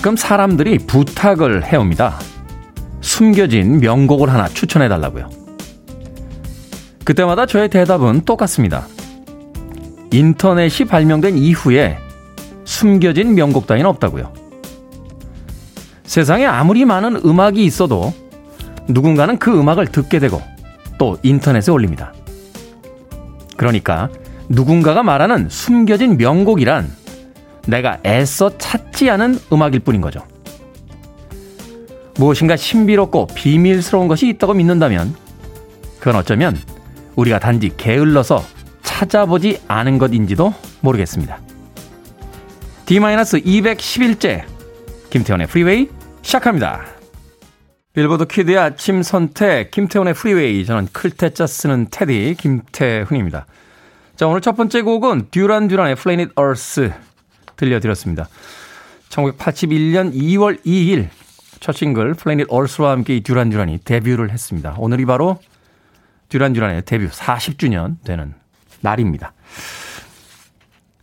가끔 사람들이 부탁을 해옵니다. 숨겨진 명곡을 하나 추천해 달라고요. 그때마다 저의 대답은 똑같습니다. 인터넷이 발명된 이후에 숨겨진 명곡 따위는 없다고요. 세상에 아무리 많은 음악이 있어도 누군가는 그 음악을 듣게 되고 또 인터넷에 올립니다. 그러니까 누군가가 말하는 숨겨진 명곡이란 내가 애써 찾지 않은 음악일 뿐인 거죠. 무엇인가 신비롭고 비밀스러운 것이 있다고 믿는다면 그건 어쩌면 우리가 단지 게을러서 찾아보지 않은 것인지도 모르겠습니다. D-211째 김태훈의 프리웨이 시작합니다. 빌보드 키드의 아침 선택 김태훈의 프리웨이 저는 클 태 자 쓰는 테디 김태훈입니다. 자 오늘 첫 번째 곡은 듀란 듀란의 Planet Earth 들려드렸습니다. 1981년 2월 2일 첫 싱글 Planet Earth와 함께 이 듀란 듀란이 데뷔를 했습니다. 오늘이 바로 듀란 듀란의 데뷔 40주년 되는 날입니다.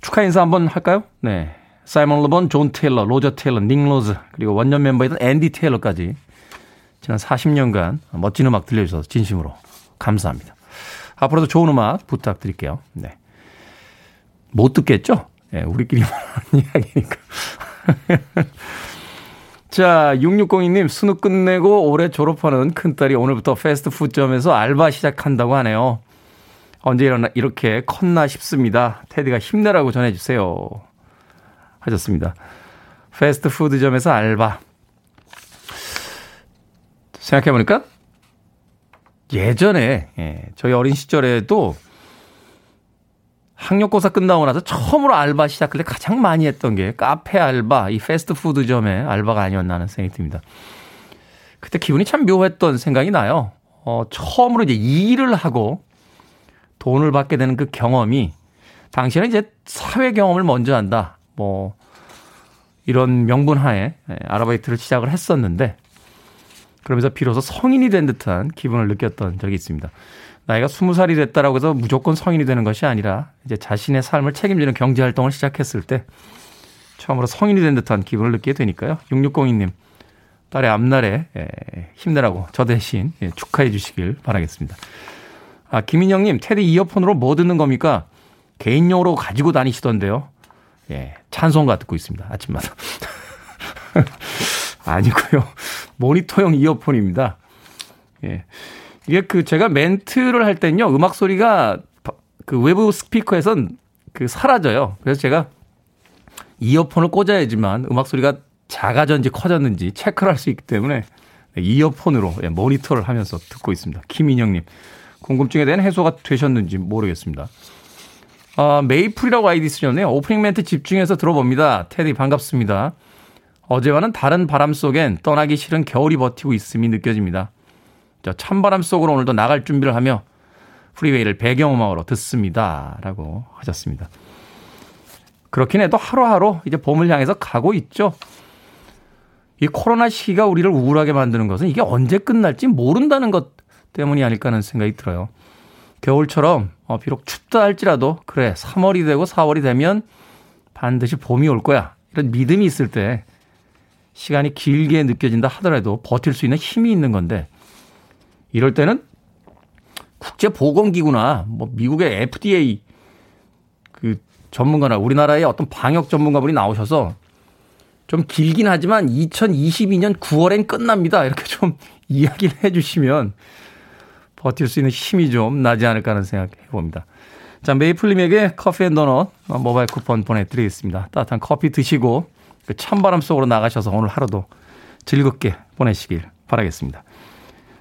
축하 인사 한번 할까요? 네. 사이먼 르 본, 존 테일러, 로저 테일러, 닉 로즈, 그리고 원년 멤버이던 앤디 테일러까지 지난 40년간 멋진 음악 들려주셔서 진심으로 감사합니다. 앞으로도 좋은 음악 부탁드릴게요. 네. 못 듣겠죠? 네, 우리끼리만 이야기니까. 자, 6602님, 수능 끝내고 올해 졸업하는 큰딸이 오늘부터 패스트푸드점에서 알바 시작한다고 하네요. 언제 일어나 이렇게 컸나 싶습니다. 테디가 힘내라고 전해주세요. 하셨습니다. 패스트푸드점에서 알바. 생각해보니까 예전에, 예, 저희 어린 시절에도 학력고사 끝나고 나서 처음으로 알바 시작할 때 가장 많이 했던 게 카페 알바, 이 패스트푸드점의 알바가 아니었나 하는 생각이 듭니다. 그때 기분이 참 묘했던 생각이 나요. 어, 처음으로 이제 일을 하고 돈을 받게 되는 그 경험이 당시에는 이제 사회 경험을 먼저 한다. 뭐 이런 명분 하에 예, 아르바이트를 시작을 했었는데 그러면서 비로소 성인이 된 듯한 기분을 느꼈던 적이 있습니다. 나이가 스무 살이 됐다라고 해서 무조건 성인이 되는 것이 아니라 이제 자신의 삶을 책임지는 경제 활동을 시작했을 때 처음으로 성인이 된 듯한 기분을 느끼게 되니까요. 6602님 딸의 앞날에 예, 힘내라고 저 대신 예, 축하해 주시길 바라겠습니다. 아, 김인영님, 테디 이어폰으로 뭐 듣는 겁니까? 개인용으로 가지고 다니시던데요. 예, 찬송가 듣고 있습니다. 아침마다. 아니고요. 모니터용 이어폰입니다. 예. 이게 그 제가 멘트를 할 땐요, 음악 소리가 그 외부 스피커에선 그 사라져요. 그래서 제가 이어폰을 꽂아야지만 음악 소리가 작아졌는지 커졌는지 체크를 할 수 있기 때문에 이어폰으로 예, 모니터를 하면서 듣고 있습니다. 김인영님. 궁금증에 대한 해소가 되셨는지 모르겠습니다. 아, 메이플이라고 아이디 쓰셨네요. 오프닝 멘트 집중해서 들어봅니다. 테디 반갑습니다. 어제와는 다른 바람 속엔 떠나기 싫은 겨울이 버티고 있음이 느껴집니다. 자, 찬바람 속으로 오늘도 나갈 준비를 하며 프리웨이를 배경음악으로 듣습니다. 라고 하셨습니다. 그렇긴 해도 하루하루 이제 봄을 향해서 가고 있죠. 이 코로나 시기가 우리를 우울하게 만드는 것은 이게 언제 끝날지 모른다는 것 때문이 아닐까 하는 생각이 들어요. 겨울처럼 어, 비록 춥다 할지라도 그래 3월이 되고 4월이 되면 반드시 봄이 올 거야. 이런 믿음이 있을 때 시간이 길게 느껴진다 하더라도 버틸 수 있는 힘이 있는 건데 이럴 때는 국제보건기구나 뭐 미국의 FDA 그 전문가나 우리나라의 어떤 방역 전문가분이 나오셔서 좀 길긴 하지만 2022년 9월엔 끝납니다. 이렇게 좀 이야기를 해 주시면 버틸 수 있는 힘이 좀 나지 않을까 하는 생각 해봅니다. 자, 메이플님에게 커피 and 도넛 모바일 쿠폰 보내드리겠습니다. 따뜻한 커피 드시고 그 찬바람 속으로 나가셔서 오늘 하루도 즐겁게 보내시길 바라겠습니다.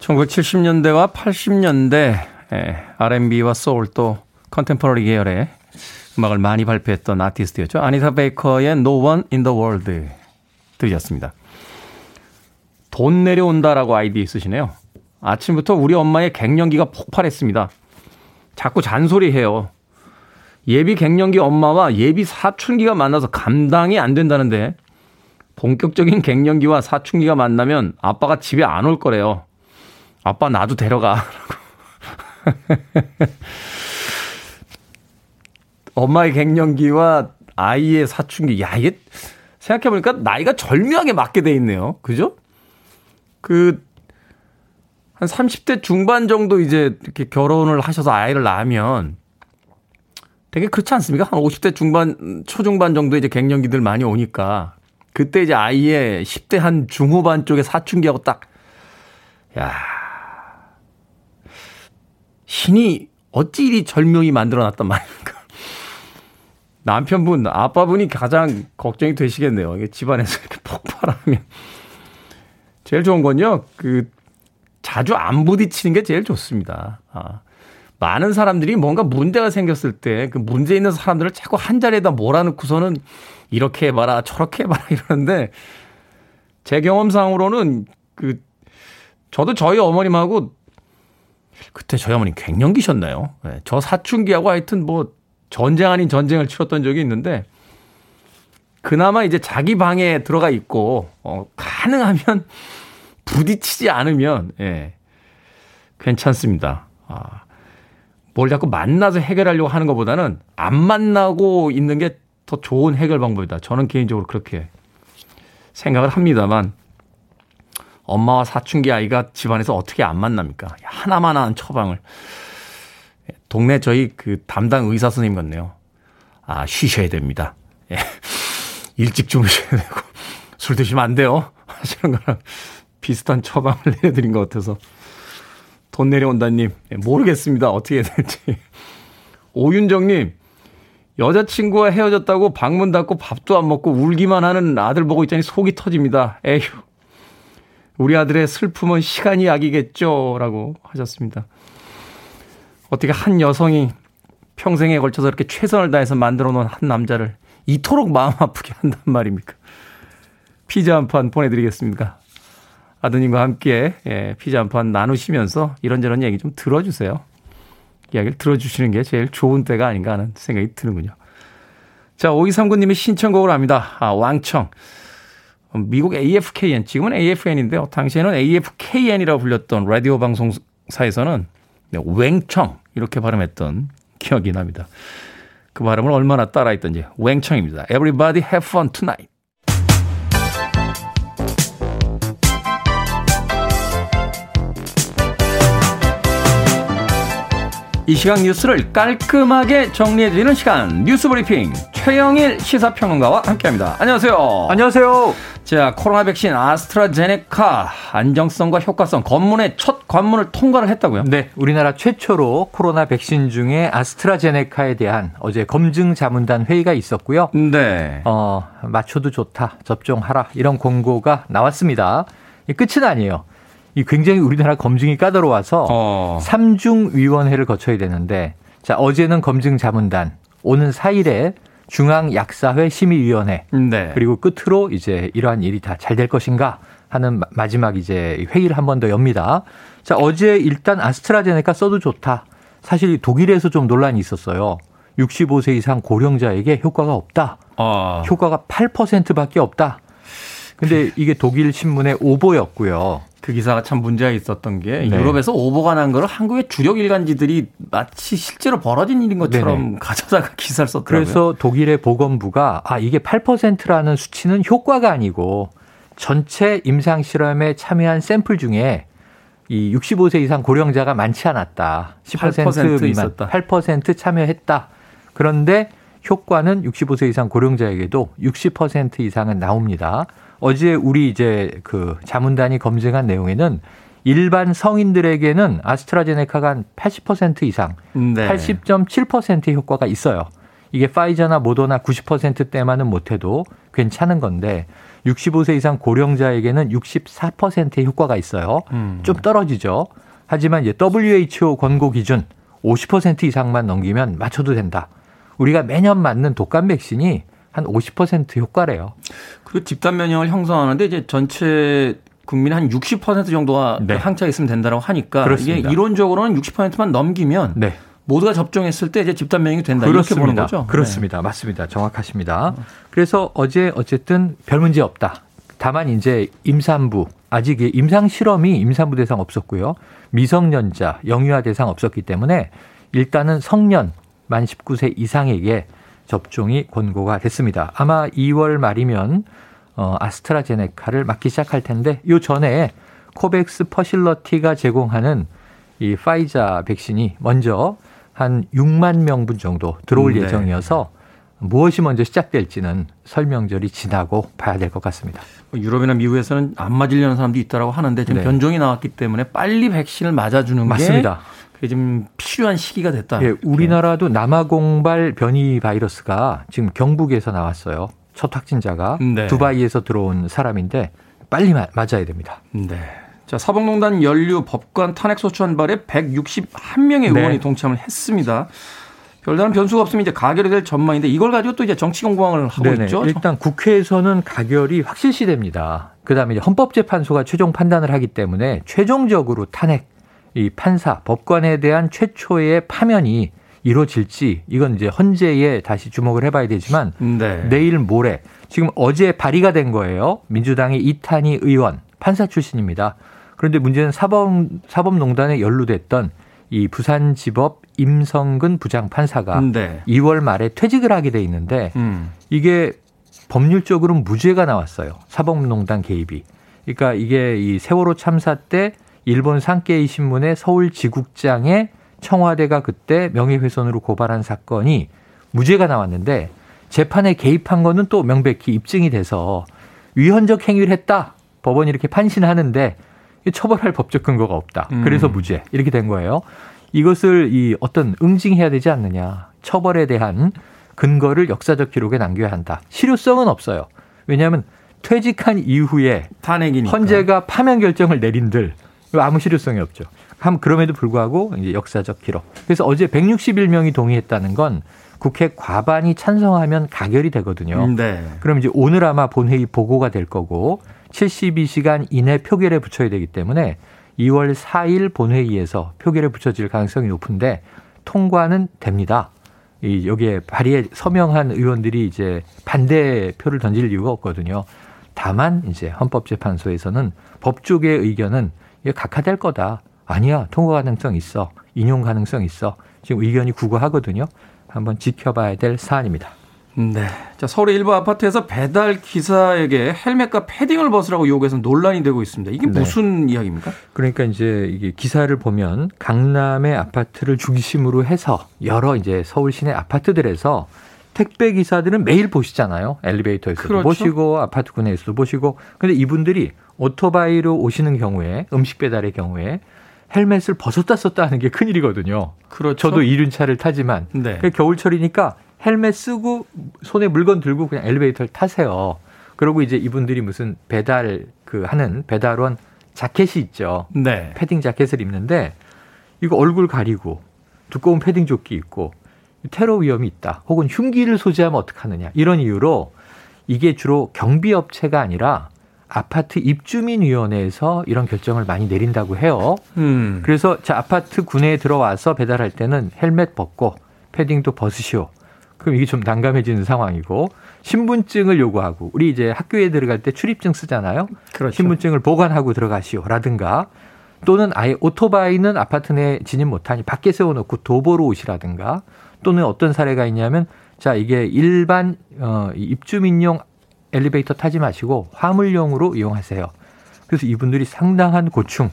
1970년대와 80년대 R&B와 소울 또 컨템포러리 계열의 음악을 많이 발표했던 아티스트였죠. 아니타 베이커의 No One in the World 들으셨습니다. 돈 내려온다라고 아이디 있으시네요. 아침부터 우리 엄마의 갱년기가 폭발했습니다. 자꾸 잔소리해요. 예비 갱년기 엄마와 예비 사춘기가 만나서 감당이 안 된다는데 본격적인 갱년기와 사춘기가 만나면 아빠가 집에 안 올 거래요. 아빠 나도 데려가. 엄마의 갱년기와 아이의 사춘기. 야, 이게 생각해보니까 나이가 절묘하게 맞게 돼 있네요. 그죠? 그, 한 30대 중반 정도 이제 이렇게 결혼을 하셔서 아이를 낳으면 되게 그렇지 않습니까? 한 50대 중반, 초중반 정도 이제 갱년기들 많이 오니까 그때 이제 아이의 10대 한 중후반 쪽에 사춘기하고 딱, 야 신이 어찌 이리 절묘히 만들어 놨단 말입니까? 남편분, 아빠분이 가장 걱정이 되시겠네요. 이게 집안에서 이렇게 폭발하면. 제일 좋은 건요, 그, 자주 안 부딪히는 게 제일 좋습니다. 아. 많은 사람들이 뭔가 문제가 생겼을 때 그 문제 있는 사람들을 자꾸 한 자리에다 몰아넣고서는 이렇게 해봐라, 저렇게 해봐라 이러는데 제 경험상으로는 그, 저도 저희 어머님하고 그때 저희 어머님 갱년기셨나요? 네, 저 사춘기하고 하여튼 뭐 전쟁 아닌 전쟁을 치렀던 적이 있는데 그나마 이제 자기 방에 들어가 있고 어, 가능하면 부딪히지 않으면 예, 괜찮습니다. 아, 뭘 자꾸 만나서 해결하려고 하는 것보다는 안 만나고 있는 게 더 좋은 해결 방법이다. 저는 개인적으로 그렇게 생각을 합니다만 엄마와 사춘기 아이가 집안에서 어떻게 안 만납니까? 하나만한 처방을 동네 저희 그 담당 의사 선생님 같네요. 아, 쉬셔야 됩니다. 예. 일찍 주무셔야 되고, 술 드시면 안 돼요. 하시는 거랑 비슷한 처방을 내려드린 것 같아서. 돈 내려온다님, 예, 모르겠습니다. 어떻게 해야 될지. 오윤정님, 여자친구와 헤어졌다고 방문 닫고 밥도 안 먹고 울기만 하는 아들 보고 있자니 속이 터집니다. 에휴. 우리 아들의 슬픔은 시간이 약이겠죠. 라고 하셨습니다. 어떻게 한 여성이 평생에 걸쳐서 이렇게 최선을 다해서 만들어 놓은 한 남자를 이토록 마음 아프게 한단 말입니까? 피자 한 판 보내드리겠습니다. 아드님과 함께 예, 피자 한 판 나누시면서 이런저런 얘기 좀 들어주세요. 이야기를 들어주시는 게 제일 좋은 때가 아닌가 하는 생각이 드는군요. 자, 5239님의 신청곡을 합니다. 아, 왕청. 미국 AFKN, 지금은 AFN인데요. 당시에는 AFKN이라고 불렸던 라디오 방송사에서는 웽청 이렇게 발음했던 기억이 납니다. 그 발음을 얼마나 따라했던지 웽청입니다. Everybody have fun tonight. 이 시간 뉴스를 깔끔하게 정리해드리는 시간 뉴스 브리핑 최영일 시사평론가와 함께합니다. 안녕하세요. 안녕하세요. 자, 코로나 백신 아스트라제네카 안정성과 효과성 검문의 첫 관문을 통과를 했다고요? 네, 우리나라 최초로 코로나 백신 중에 아스트라제네카에 대한 어제 검증 자문단 회의가 있었고요. 네. 어, 맞춰도 좋다. 접종하라. 이런 공고가 나왔습니다. 이 끝은 아니에요. 이 굉장히 우리나라 검증이 까다로워서 어. 3중 위원회를 거쳐야 되는데 자, 어제는 검증 자문단, 오는 4일에 중앙 약사회 심의위원회 네. 그리고 끝으로 이제 이러한 일이 다 잘 될 것인가 하는 마지막 이제 회의를 한 번 더 엽니다. 자, 어제 일단 아스트라제네카 써도 좋다. 사실 독일에서 좀 논란이 있었어요. 65세 이상 고령자에게 효과가 없다. 어. 효과가 8%밖에 없다. 근데 이게 독일 신문의 오보였고요. 그 기사가 참 문제가 있었던 게 네. 유럽에서 오보가 난 거를 한국의 주력 일간지들이 마치 실제로 벌어진 일인 것처럼 네네. 가져다가 기사를 썼더라고요. 그래서 독일의 보건부가 아 이게 8%라는 수치는 효과가 아니고 전체 임상 실험에 참여한 샘플 중에 이 65세 이상 고령자가 많지 않았다. 10% 8% 미만 있었다. 8% 참여했다. 그런데 효과는 65세 이상 고령자에게도 60% 이상은 나옵니다. 어제 우리 이제 그 자문단이 검증한 내용에는 일반 성인들에게는 아스트라제네카가 한 80% 이상, 네. 80.7%의 효과가 있어요. 이게 파이저나 모더나 90%대만은 못해도 괜찮은 건데 65세 이상 고령자에게는 64%의 효과가 있어요. 음. 좀 떨어지죠. 하지만 이제 WHO 권고 기준 50% 이상만 넘기면 맞춰도 된다. 우리가 매년 맞는 독감 백신이 한 50% 효과래요. 그리고 집단 면역을 형성하는데 이제 전체 국민 한 60% 정도가 네. 항체가 있으면 된다고 하니까 그렇습니다. 이게 이론적으로는 60%만 넘기면 네. 모두가 접종했을 때 이제 집단 면역이 된다 그렇습니다. 이렇게 보는 거죠. 그렇습니다. 네. 맞습니다. 정확하십니다. 그래서 어제 어쨌든 별 문제 없다. 다만 이제 임산부 아직 임상 실험이 임산부 대상 없었고요. 미성년자, 영유아 대상 없었기 때문에 일단은 성년 만 19세 이상에게 접종이 권고가 됐습니다. 아마 2월 말이면 어, 아스트라제네카를 맞기 시작할 텐데 요 전에 코백스 퍼실러티가 제공하는 이 파이자 백신이 먼저 한 6만 명분 정도 들어올 네. 예정이어서 무엇이 먼저 시작될지는 설명절이 지나고 봐야 될 것 같습니다. 뭐 유럽이나 미국에서는 안 맞으려는 사람도 있다라고 하는데 지금 네. 변종이 나왔기 때문에 빨리 백신을 맞아주는 맞습니다. 게 좀 필요한 시기가 됐다. 예, 우리나라도 남아공발 변이 바이러스가 지금 경북에서 나왔어요. 첫 확진자가 네. 두바이에서 들어온 사람인데 빨리 맞아야 됩니다. 네. 자, 사법농단 연류 법관 탄핵소추 한 발에 161명의 의원이 네. 동참을 했습니다. 별다른 변수가 없으면 이제 가결이 될 전망인데 이걸 가지고 또 이제 정치 공방을 하고 네네. 있죠. 일단 국회에서는 가결이 확실시 됩니다. 그다음에 이제 헌법재판소가 최종 판단을 하기 때문에 최종적으로 탄핵 이 판사 법관에 대한 최초의 파면이 이루어질지 이건 이제 헌재에 다시 주목을 해봐야 되지만 네. 내일 모레 지금 어제 발의가 된 거예요. 민주당의 이탄희 의원 판사 출신입니다. 그런데 문제는 사법 사법농단에 연루됐던 이 부산지법 임성근 부장 판사가 네. 2월 말에 퇴직을 하게 돼 있는데 음. 이게 법률적으로 무죄가 나왔어요. 사법농단 개입이. 그러니까 이게 이 세월호 참사 때 일본 산케이 신문의 서울 지국장에 청와대가 그때 명예훼손으로 고발한 사건이 무죄가 나왔는데 재판에 개입한 거는 또 명백히 입증이 돼서 위헌적 행위를 했다. 법원이 이렇게 판신하는데 처벌할 법적 근거가 없다. 음. 그래서 무죄. 이렇게 된 거예요. 이것을 이 어떤 응징해야 되지 않느냐. 처벌에 대한 근거를 역사적 기록에 남겨야 한다. 실효성은 없어요. 왜냐하면 퇴직한 이후에 탄핵이니까. 헌재가 파면 결정을 내린들 아무 실효성이 없죠. 함 그럼에도 불구하고 이제 역사적 기록. 그래서 어제 161명이 동의했다는 건 국회 과반이 찬성하면 가결이 되거든요. 네. 그럼 이제 오늘 아마 본회의 보고가 될 거고 72시간 이내 표결에 붙여야 되기 때문에 2월 4일 본회의에서 표결에 붙여질 가능성이 높은데 통과는 됩니다. 이 여기에 발의에 서명한 의원들이 이제 반대 표를 던질 이유가 없거든요. 다만 이제 헌법재판소에서는 법조계의 의견은 이게 각하될 거다. 아니야. 통과 가능성 있어. 인용 가능성 있어. 지금 의견이 구구하거든요. 한번 지켜봐야 될 사안입니다. 네. 자, 서울의 일부 아파트에서 배달 기사에게 헬멧과 패딩을 벗으라고 요구해서 논란이 되고 있습니다. 이게 네. 무슨 네. 이야기입니까? 그러니까 이제 이게 기사를 보면 강남의 아파트를 중심으로 해서 여러 이제 서울 시내 아파트들에서 택배 기사들은 매일 보시잖아요. 엘리베이터에서도 그렇죠. 보시고 아파트 구내에서도 보시고. 근데 이분들이 오토바이로 오시는 경우에 음식 배달의 경우에 헬멧을 벗었다 썼다 하는 게 큰일이거든요. 그렇죠. 저도 이륜차를 타지만 네. 겨울철이니까 헬멧 쓰고 손에 물건 들고 그냥 엘리베이터를 타세요. 그러고 이제 이분들이 무슨 배달 그 하는 배달원 자켓이 있죠. 네. 패딩 자켓을 입는데 이거 얼굴 가리고 두꺼운 패딩 조끼 입고 테러 위험이 있다. 혹은 흉기를 소지하면 어떡하느냐. 이런 이유로 이게 주로 경비업체가 아니라 아파트 입주민위원회에서 이런 결정을 많이 내린다고 해요. 음. 그래서 자 아파트 구내에 들어와서 배달할 때는 헬멧 벗고 패딩도 벗으시오. 그럼 이게 좀 난감해지는 상황이고 신분증을 요구하고 우리 이제 학교에 들어갈 때 출입증 쓰잖아요. 그렇죠. 신분증을 보관하고 들어가시오라든가 또는 아예 오토바이는 아파트 내에 진입 못하니 밖에 세워놓고 도보로 오시라든가 또는 어떤 사례가 있냐면 자 이게 일반 어 입주민용 엘리베이터 타지 마시고 화물용으로 이용하세요. 그래서 이분들이 상당한 고충,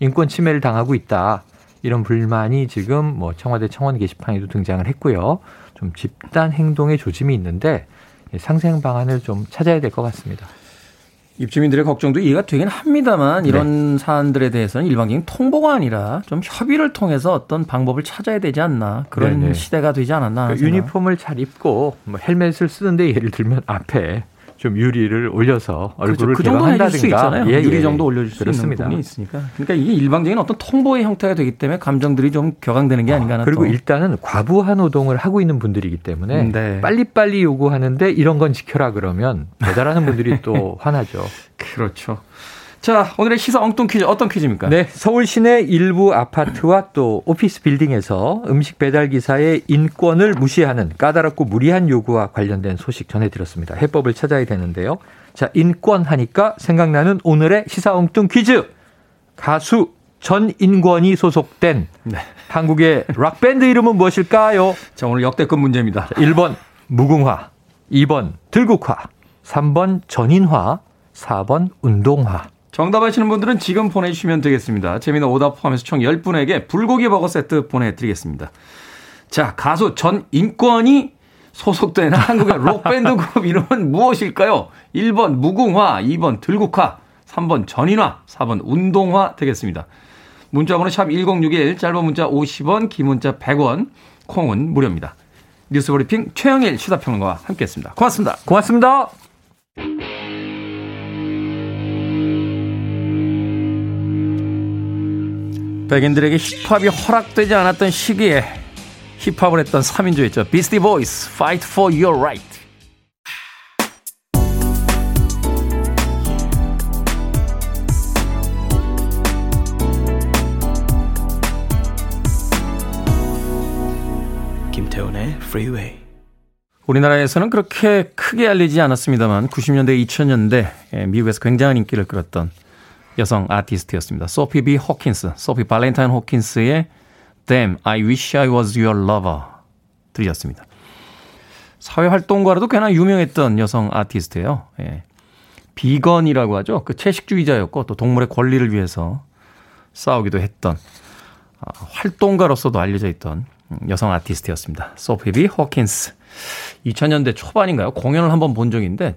인권 침해를 당하고 있다. 이런 불만이 지금 뭐 청와대 청원 게시판에도 등장을 했고요. 좀 집단 행동의 조짐이 있는데 상생 방안을 좀 찾아야 될 것 같습니다. 입주민들의 걱정도 이해가 되긴 합니다만 이런 네. 사안들에 대해서는 일방적인 통보가 아니라 좀 협의를 통해서 어떤 방법을 찾아야 되지 않나 그런 네네. 네. 시대가 되지 않았나. 그러니까 유니폼을 잘 입고 뭐 헬멧을 쓰는데 예를 들면 앞에 좀 유리를 올려서 얼굴을 그렇죠. 그 개방한다든가 예, 유리 예, 정도 올려줄 수 그렇습니다. 있는 부분이 있으니까. 그러니까 이게 일방적인 어떤 통보의 형태가 되기 때문에 감정들이 좀 격앙되는 게 아닌가 하는. 그리고 또. 일단은 과부하 노동을 하고 있는 분들이기 때문에 네. 빨리빨리 요구하는데 이런 건 지켜라 그러면 배달하는 분들이 또 화나죠. 그렇죠. 자, 오늘의 시사 엉뚱 퀴즈 어떤 퀴즈입니까? 네, 서울 시내 일부 아파트와 또 오피스 빌딩에서 음식 배달 기사의 인권을 무시하는 까다롭고 무리한 요구와 관련된 소식 전해드렸습니다. 해법을 찾아야 되는데요. 자, 인권 하니까 생각나는 오늘의 시사 엉뚱 퀴즈. 가수 전인권이 소속된 네. 한국의 락밴드 이름은 무엇일까요? 자, 오늘 역대급 문제입니다. 자, 1번 무궁화, 2번 들국화, 3번 전인화, 4번 운동화. 정답 아시는 분들은 지금 보내주시면 되겠습니다. 재미는 오답 포함해서 총 10분에게 불고기 버거 세트 보내드리겠습니다. 자, 가수 전인권이 소속되는 한국의 록밴드 그룹 이름은 무엇일까요? 1번 무궁화, 2번 들국화, 3번 전인화, 4번 운동화 되겠습니다. 문자번호 샵 1061, 짧은 문자 50원, 긴 문자 100원, 콩은 무료입니다. 뉴스브리핑 최영일 시사평론가와 함께했습니다. 고맙습니다. 고맙습니다. 백인들에게 힙합이 허락되지 않았던 시기에 힙합을 했던 3인조였죠. 비스티 보이스, Fight for Your Right. 김태훈의 Freeway. 우리나라에서는 그렇게 크게 알리지 않았습니다만 90년대, 2000년대 미국에서 굉장한 인기를 끌었던 여성 아티스트였습니다. 소피 비 호킨스, 소피 발렌타인 호킨스의 Damn, I Wish I Was Your Lover 들으셨습니다. 사회활동가로도 꽤나 유명했던 여성 아티스트예요. 예. 비건이라고 하죠. 그 채식주의자였고 또 동물의 권리를 위해서 싸우기도 했던 아, 활동가로서도 알려져 있던 여성 아티스트였습니다. 소피 비 호킨스. 2000년대 초반인가요? 공연을 한번 본 적인데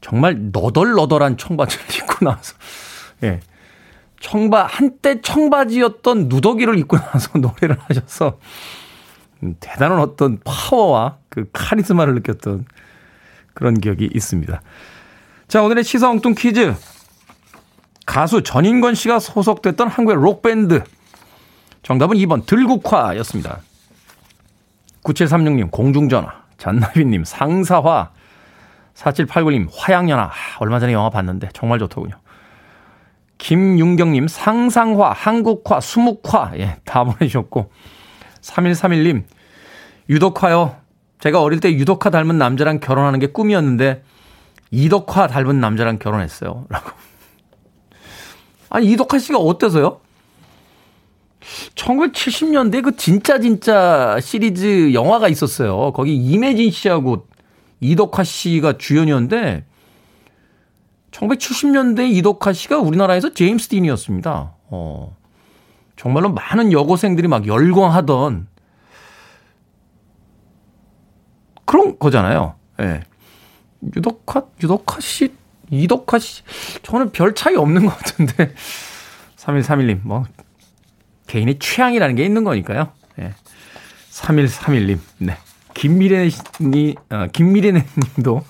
정말 너덜너덜한 청바지를 입고 나와서 예. 청바 한때 청바지였던 누더기를 입고 나와서 노래를 하셔서 대단한 어떤 파워와 그 카리스마를 느꼈던 그런 기억이 있습니다. 자, 오늘의 시사 엉뚱 퀴즈. 가수 전인권 씨가 소속됐던 한국의 록밴드. 정답은 2번 들국화였습니다. 9736님 공중전화, 잔나비님 상사화, 4789님, 화양연화. 아, 얼마 전에 영화 봤는데 정말 좋더군요. 김윤경님, 상상화, 한국화, 수묵화. 예, 다 보내주셨고. 3131님, 유독화요. 제가 어릴 때 유독화 닮은 남자랑 결혼하는 게 꿈이었는데, 이덕화 닮은 남자랑 결혼했어요. 라고. 아니, 이덕화 씨가 어때서요? 1970년대 그 진짜 진짜 시리즈 영화가 있었어요. 거기 이매진 씨하고 이덕화 씨가 주연이었는데 1970년대 이덕화 씨가 우리나라에서 제임스 딘이었습니다. 어. 정말로 많은 여고생들이 막 열광하던 그런 거잖아요. 예. 네. 유덕화, 유덕화 씨, 이덕화 씨, 저는 별 차이 없는 것 같은데. 3131님, 뭐, 개인의 취향이라는 게 있는 거니까요. 예. 네. 3131님, 네. 김미래니, 아, 김미래네 님도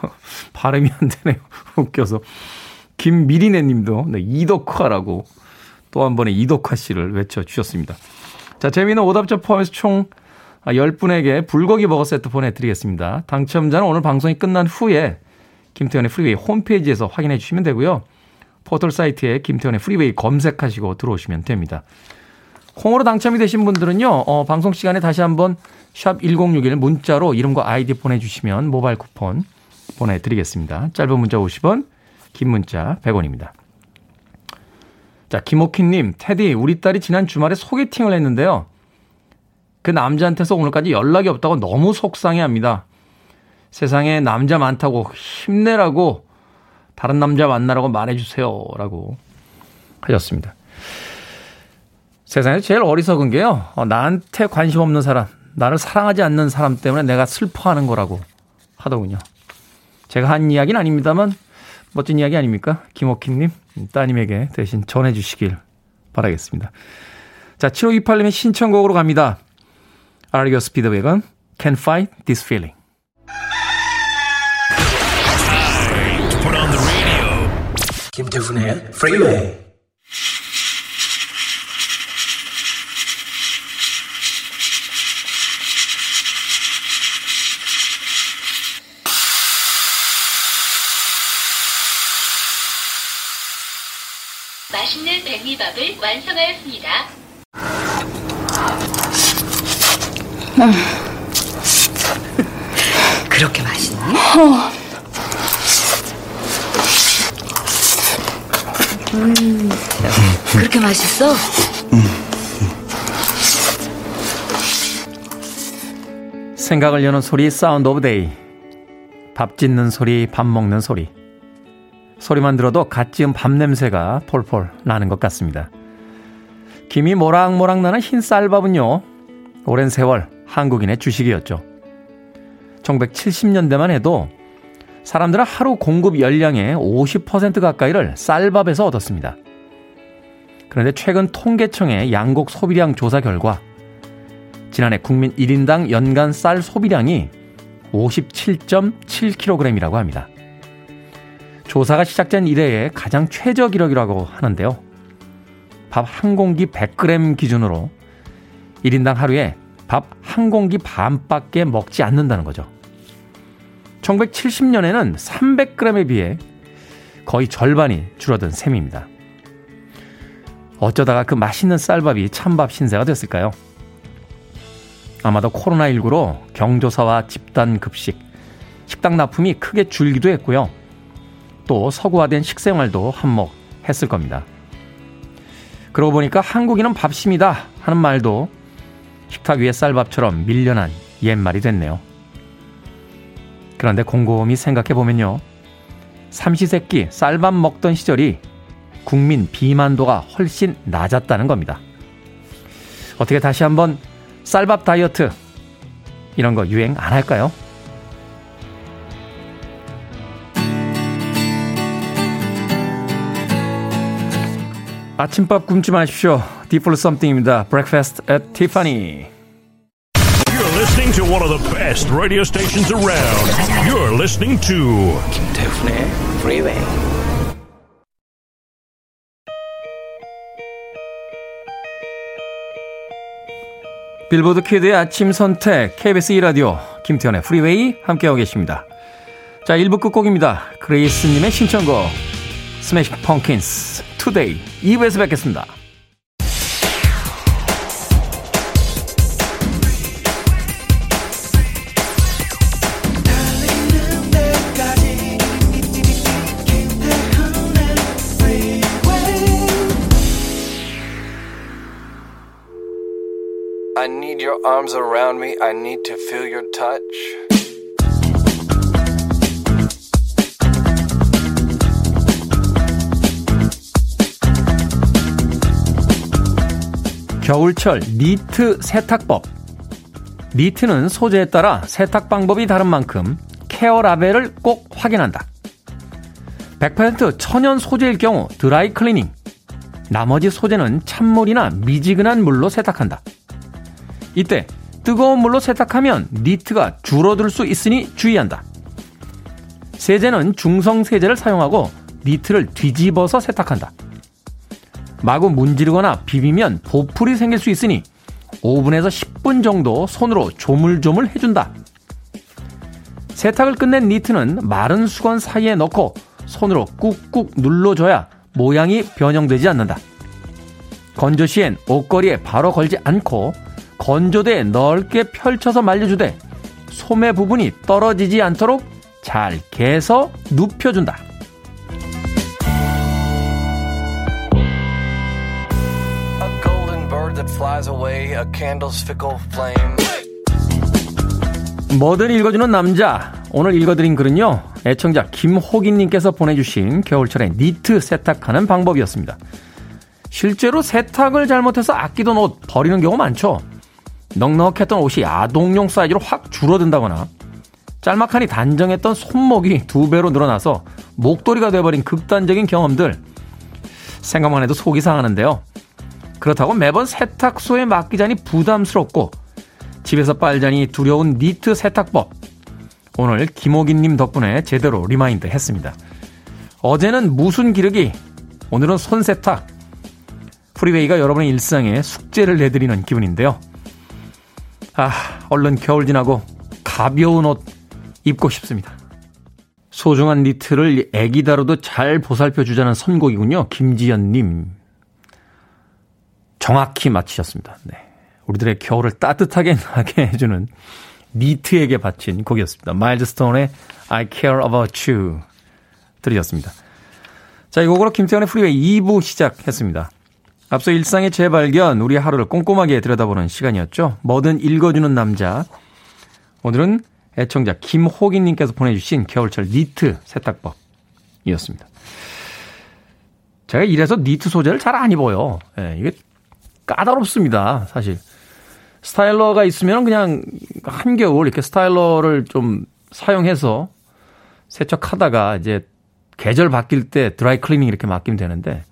발음이 안 되네요. 웃겨서. 김미리네 님도 네, 이덕화라고 또 한 번에 이덕화 씨를 외쳐주셨습니다. 자, 재미있는 오답자 포함해서 총 10분에게 불고기 버거 세트 보내드리겠습니다. 당첨자는 오늘 방송이 끝난 후에 김태훈의 프리웨이 홈페이지에서 확인해 주시면 되고요. 포털 사이트에 김태훈의 프리웨이 검색하시고 들어오시면 됩니다. 콩으로 당첨이 되신 분들은요, 어, 방송 시간에 다시 한번 샵1061 문자로 이름과 아이디 보내주시면 모바일 쿠폰 보내드리겠습니다. 짧은 문자 50원, 긴 문자 100원입니다. 자, 김옥희님, 테디, 우리 딸이 지난 주말에 소개팅을 했는데요. 그 남자한테서 오늘까지 연락이 없다고 너무 속상해 합니다. 세상에 남자 많다고 힘내라고 다른 남자 만나라고 말해주세요. 라고 하셨습니다. 세상에서 제일 어리석은 게요. 어, 나한테 관심 없는 사람, 나를 사랑하지 않는 사람 때문에 내가 슬퍼하는 거라고 하더군요. 제가 한 이야기는 아닙니다만 멋진 이야기 아닙니까? 김옥희님, 따님에게 대신 전해주시길 바라겠습니다. 자, 7528님의 신청곡으로 갑니다. Are you speed wagon? Can fight this feeling. 김태훈의 Freeway. 완성하였습니다. 그렇게 맛있니? 어. 음, 그렇게 맛있어? 생각을 여는 소리 Sound of Day 밥 짓는 소리 밥 먹는 소리 소리만 들어도 갓 지은 밥 냄새가 폴폴 나는 것 같습니다. 김이 모락모락 나는 흰 쌀밥은요 오랜 세월 한국인의 주식이었죠. 1970년대만 해도 사람들은 하루 공급 열량의 50% 가까이를 쌀밥에서 얻었습니다. 그런데 최근 통계청의 양곡 소비량 조사 결과 지난해 국민 1인당 연간 쌀 소비량이 57.7kg이라고 합니다. 조사가 시작된 이래의 가장 최저 기록이라고 하는데요. 밥 한 공기 100g 기준으로 1인당 하루에 밥 한 공기 반밖에 먹지 않는다는 거죠. 1970년에는 300g에 비해 거의 절반이 줄어든 셈입니다. 어쩌다가 그 맛있는 쌀밥이 찬밥 신세가 됐을까요? 아마도 코로나19로 경조사와 집단 급식, 식당 납품이 크게 줄기도 했고요. 또 서구화된 식생활도 한몫했을 겁니다. 그러고 보니까 한국인은 밥심이다 하는 말도 식탁 위에 쌀밥처럼 밀려난 옛말이 됐네요. 그런데 곰곰이 생각해 보면요. 삼시세끼 쌀밥 먹던 시절이 국민 비만도가 훨씬 낮았다는 겁니다. 어떻게 다시 한번 쌀밥 다이어트 이런 거 유행 안 할까요? 아침밥 굶지 마십시오. 디폴 썸띵입니다. Breakfast at Tiffany. listening to one of the best radio stations around. You're listening to 김태훈의 Freeway. 빌보드 키드의 아침 선택 KBS 2라디오 김태훈의 프리웨이 함께하고 계십니다. 자 1부 끝곡입니다. 그레이스님의 신청곡 스매싱 펌킨스 Today 2부에서 뵙겠습니다. 겨울철 니트 세탁법. 니트는 소재에 따라 세탁 방법이 다른 만큼 care 라벨을 꼭 확인한다. 100% 천연 소재일 경우 드라이 클리닝. 나머지 소재는 찬물이나 미지근한 물로 세탁한다. 이때 뜨거운 물로 세탁하면 니트가 줄어들 수 있으니 주의한다. 세제는 중성 세제를 사용하고 니트를 뒤집어서 세탁한다. 마구 문지르거나 비비면 보풀이 생길 수 있으니 5분에서 10분 정도 손으로 조물조물 해준다. 세탁을 끝낸 니트는 마른 수건 사이에 넣고 손으로 꾹꾹 눌러줘야 모양이 변형되지 않는다. 건조 시엔 옷걸이에 바로 걸지 않고 건조대에 넓게 펼쳐서 말려주되 소매 부분이 떨어지지 않도록 잘 개서 눕혀준다. 뭐든 읽어주는 남자. 오늘 읽어드린 글은요, 애청자 김호기님께서 보내주신 겨울철에 니트 세탁하는 방법이었습니다. 실제로 세탁을 잘못해서 아끼던 옷 버리는 경우 많죠. 넉넉했던 옷이 아동용 사이즈로 확 줄어든다거나 짤막하니 단정했던 손목이 두 배로 늘어나서 목도리가 돼버린 극단적인 경험들 생각만 해도 속이 상하는데요. 그렇다고 매번 세탁소에 맡기자니 부담스럽고 집에서 빨자니 두려운 니트 세탁법 오늘 김호기님 덕분에 제대로 remind 했습니다. 어제는 무슨 기르기, 오늘은 손 세탁. 프리웨이가 여러분의 일상에 숙제를 내드리는 기분인데요. 아, 얼른 겨울 지나고 가벼운 옷 입고 싶습니다. 소중한 니트를 애기 다루듯 잘 보살펴 주자는 선곡이군요. 김지연님. 정확히 맞히셨습니다. 네. 우리들의 겨울을 따뜻하게 나게 해주는 니트에게 바친 곡이었습니다. 마일스톤의 I Care About You 들으셨습니다. 자, 이 곡으로 김태훈의 프리웨이 2부 시작했습니다. 앞서 일상의 재발견, 우리 하루를 꼼꼼하게 들여다보는 시간이었죠. 뭐든 읽어주는 남자. 오늘은 애청자 김호기님께서 보내주신 겨울철 니트 세탁법이었습니다. 제가 이래서 니트 소재를 잘 안 입어요. 예, 이게 까다롭습니다, 사실. 스타일러가 있으면 그냥 한겨울 이렇게 스타일러를 좀 사용해서 세척하다가 이제 계절 바뀔 때 드라이 클리닝 이렇게 맡기면 되는데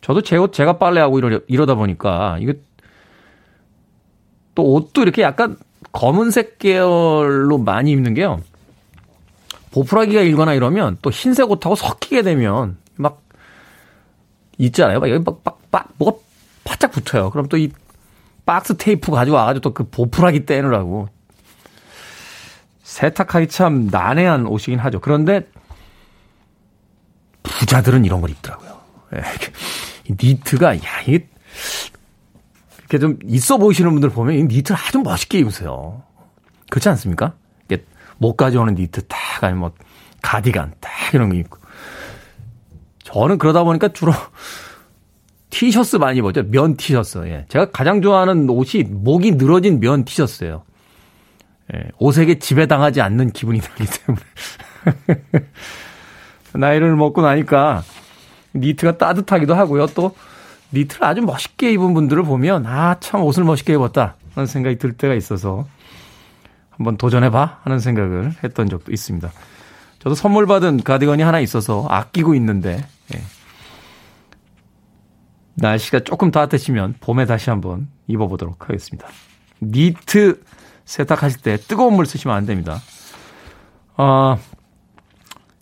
저도 제 옷 제가 빨래하고 이러, 이러다 보니까 이거 또 옷도 이렇게 약간 검은색 계열로 많이 입는 게요. 보풀하기가 일거나 이러면 또 흰색 옷하고 섞이게 되면 막 있잖아요. 막 여기 막, 막, 막 뭐가 바짝 붙어요. 그럼 또 이 박스 테이프 가지고 와가지고 또 그 보풀하기 떼느라고 세탁하기 참 난해한 옷이긴 하죠. 그런데 부자들은 이런 걸 입더라고요. 예, 니트가 야 이게 이렇게 좀 있어 보이시는 분들 보면 이 니트를 아주 멋있게 입으세요. 그렇지 않습니까? 이게 못 가져오는 니트 딱 아니면 뭐 가디건 딱 이런 거 입고 저는 그러다 보니까 주로 티셔츠 많이 입었죠. 면 티셔츠. 예. 제가 가장 좋아하는 옷이 목이 늘어진 면 티셔츠예요. 예. 옷에게 지배당하지 않는 기분이 들기 때문에. 나이를 먹고 나니까 니트가 따뜻하기도 하고요. 또 니트를 아주 멋있게 입은 분들을 보면 아, 참 옷을 멋있게 입었다. 하는 생각이 들 때가 있어서 한번 도전해봐 하는 생각을 했던 적도 있습니다. 저도 선물 받은 가디건이 하나 있어서 아끼고 있는데 예. 날씨가 조금 따뜻해지면 봄에 다시 한번 입어보도록 하겠습니다. 니트 세탁하실 때 뜨거운 물 쓰시면 안 됩니다. 어,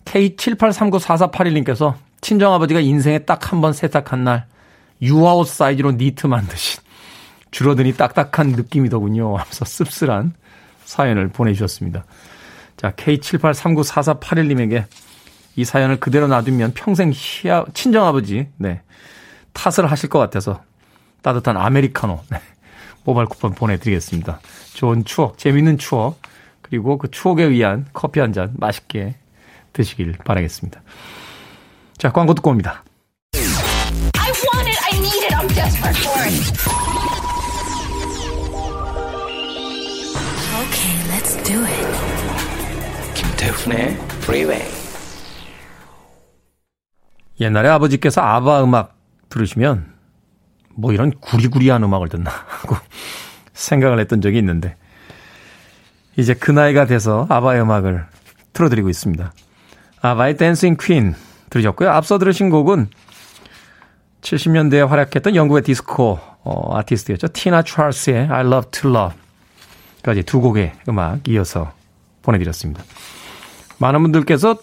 K78394481님께서 친정아버지가 인생에 딱 한 번 세탁한 날 유아옷 사이즈로 니트 만드신 줄어드니 딱딱한 느낌이더군요. 하면서 씁쓸한 사연을 보내주셨습니다. 자, K78394481님에게 이 사연을 그대로 놔두면 평생 시아, 친정아버지, 네, 탓을 하실 것 같아서 따뜻한 아메리카노, 네, 모바일 쿠폰 보내드리겠습니다. 좋은 추억, 재밌는 추억, 그리고 그 추억에 의한 커피 한 잔 맛있게 드시길 바라겠습니다. 자, 광고 듣고 옵니다. I want it, I need it, I'm desperate for it. Okay, let's do it. 김태훈의 Freeway. 옛날에 아버지께서 아바 음악 들으시면 뭐 이런 구리구리한 음악을 듣나 하고 생각을 했던 적이 있는데 이제 그 나이가 돼서 아바의 음악을 틀어드리고 있습니다. 아바의 댄싱 퀸 들으셨고요. 앞서 들으신 곡은 70년대에 활약했던 영국의 디스코 어, 아티스트였죠. 티나 찰스의 I Love to Love 까지 두 곡의 음악 이어서 보내드렸습니다. 많은 분들께서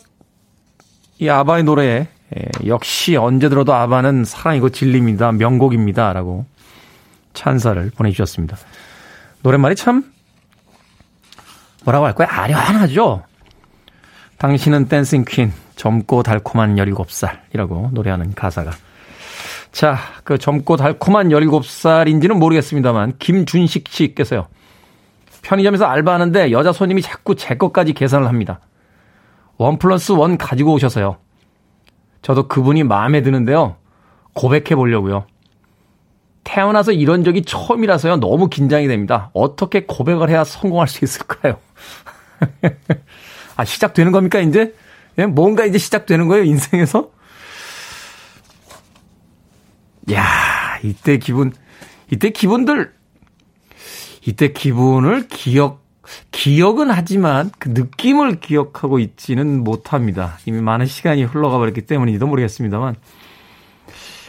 이 아바의 노래에 예, 역시 언제 들어도 아바는 사랑이고 진리입니다. 명곡입니다. 라고 찬사를 보내주셨습니다. 노랫말이 참 뭐라고 할까요? 아련하죠? 당신은 dancing queen, 젊고 달콤한 17살이라고 노래하는 가사가. 자, 그 젊고 달콤한 17살인지는 모르겠습니다만, 김준식 씨께서요. 편의점에서 알바하는데 여자 손님이 자꾸 제 것까지 계산을 합니다. one plus one 가지고 오셔서요. 저도 그분이 마음에 드는데요. 고백해 보려고요. 태어나서 이런 적이 처음이라서요. 너무 긴장이 됩니다. 어떻게 고백을 해야 성공할 수 있을까요? 아, 시작되는 겁니까, 이제? 예? 뭔가 이제 시작되는 거예요, 인생에서? 야 이때 기분, 이때 기분들, 이때 기분을 기억, 기억은 하지만 그 느낌을 기억하고 있지는 못합니다. 이미 많은 시간이 흘러가 버렸기 때문인지도 모르겠습니다만.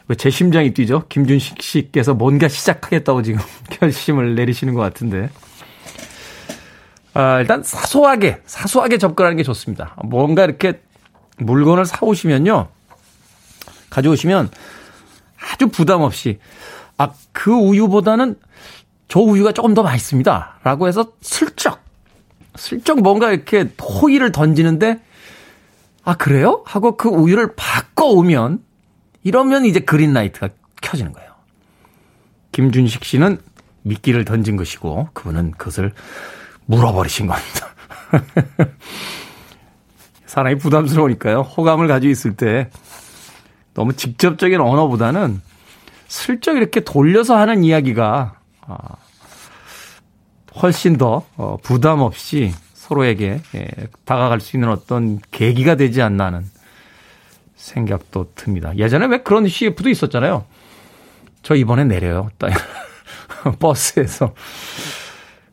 왜 제 심장이 뛰죠? 김준식 씨께서 뭔가 시작하겠다고 지금 결심을 내리시는 것 같은데. 아, 일단 사소하게, 사소하게 접근하는 게 좋습니다. 뭔가 이렇게 물건을 사오시면요. 가져오시면 아주 부담 없이 아, 그 우유보다는 저 우유가 조금 더 맛있습니다. 라고 해서 슬쩍, 슬쩍 뭔가 이렇게 호의를 던지는데 아, 그래요? 하고 그 우유를 바꿔오면 이러면 이제 그린라이트가 켜지는 거예요. 김준식 씨는 미끼를 던진 것이고 그분은 그것을 물어버리신 겁니다. 사람이 부담스러우니까요. 호감을 가지고 있을 때 너무 직접적인 언어보다는 슬쩍 이렇게 돌려서 하는 이야기가 아, 훨씬 더 어, 부담 없이 서로에게 예, 다가갈 수 있는 어떤 계기가 되지 않나 하는 생각도 듭니다. 예전에 왜 그런 CF도 있었잖아요. 저 이번에 내려요. 버스에서.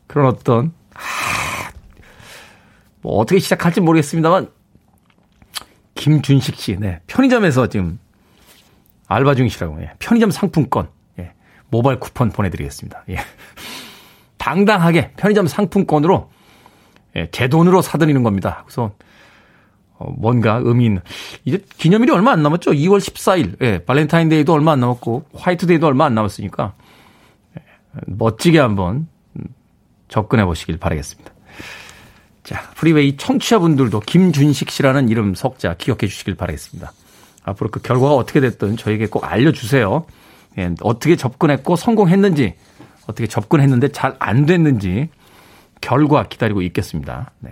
그런 어떤, 아, 뭐 어떻게 시작할지 모르겠습니다만, 김준식 씨, 네. 편의점에서 지금 알바 중이시라고, 예. 편의점 상품권, 예. 모바일 쿠폰 보내드리겠습니다. 예. 당당하게 편의점 상품권으로, 예. 제 돈으로 사드리는 겁니다. 그래서, 어, 뭔가 의미 있는. 이제 기념일이 얼마 안 남았죠? 2월 14일. 예. 발렌타인데이도 얼마 안 남았고, 화이트데이도 얼마 안 남았으니까, 예. 멋지게 한번 접근해 보시길 바라겠습니다. 자, 프리웨이 청취자분들도 김준식 씨라는 이름 석자 기억해 주시길 바라겠습니다. 앞으로 그 결과가 어떻게 됐든 저에게 꼭 알려주세요. 예, 어떻게 접근했고 성공했는지, 어떻게 접근했는데 잘 안 됐는지 결과 기다리고 있겠습니다. 네.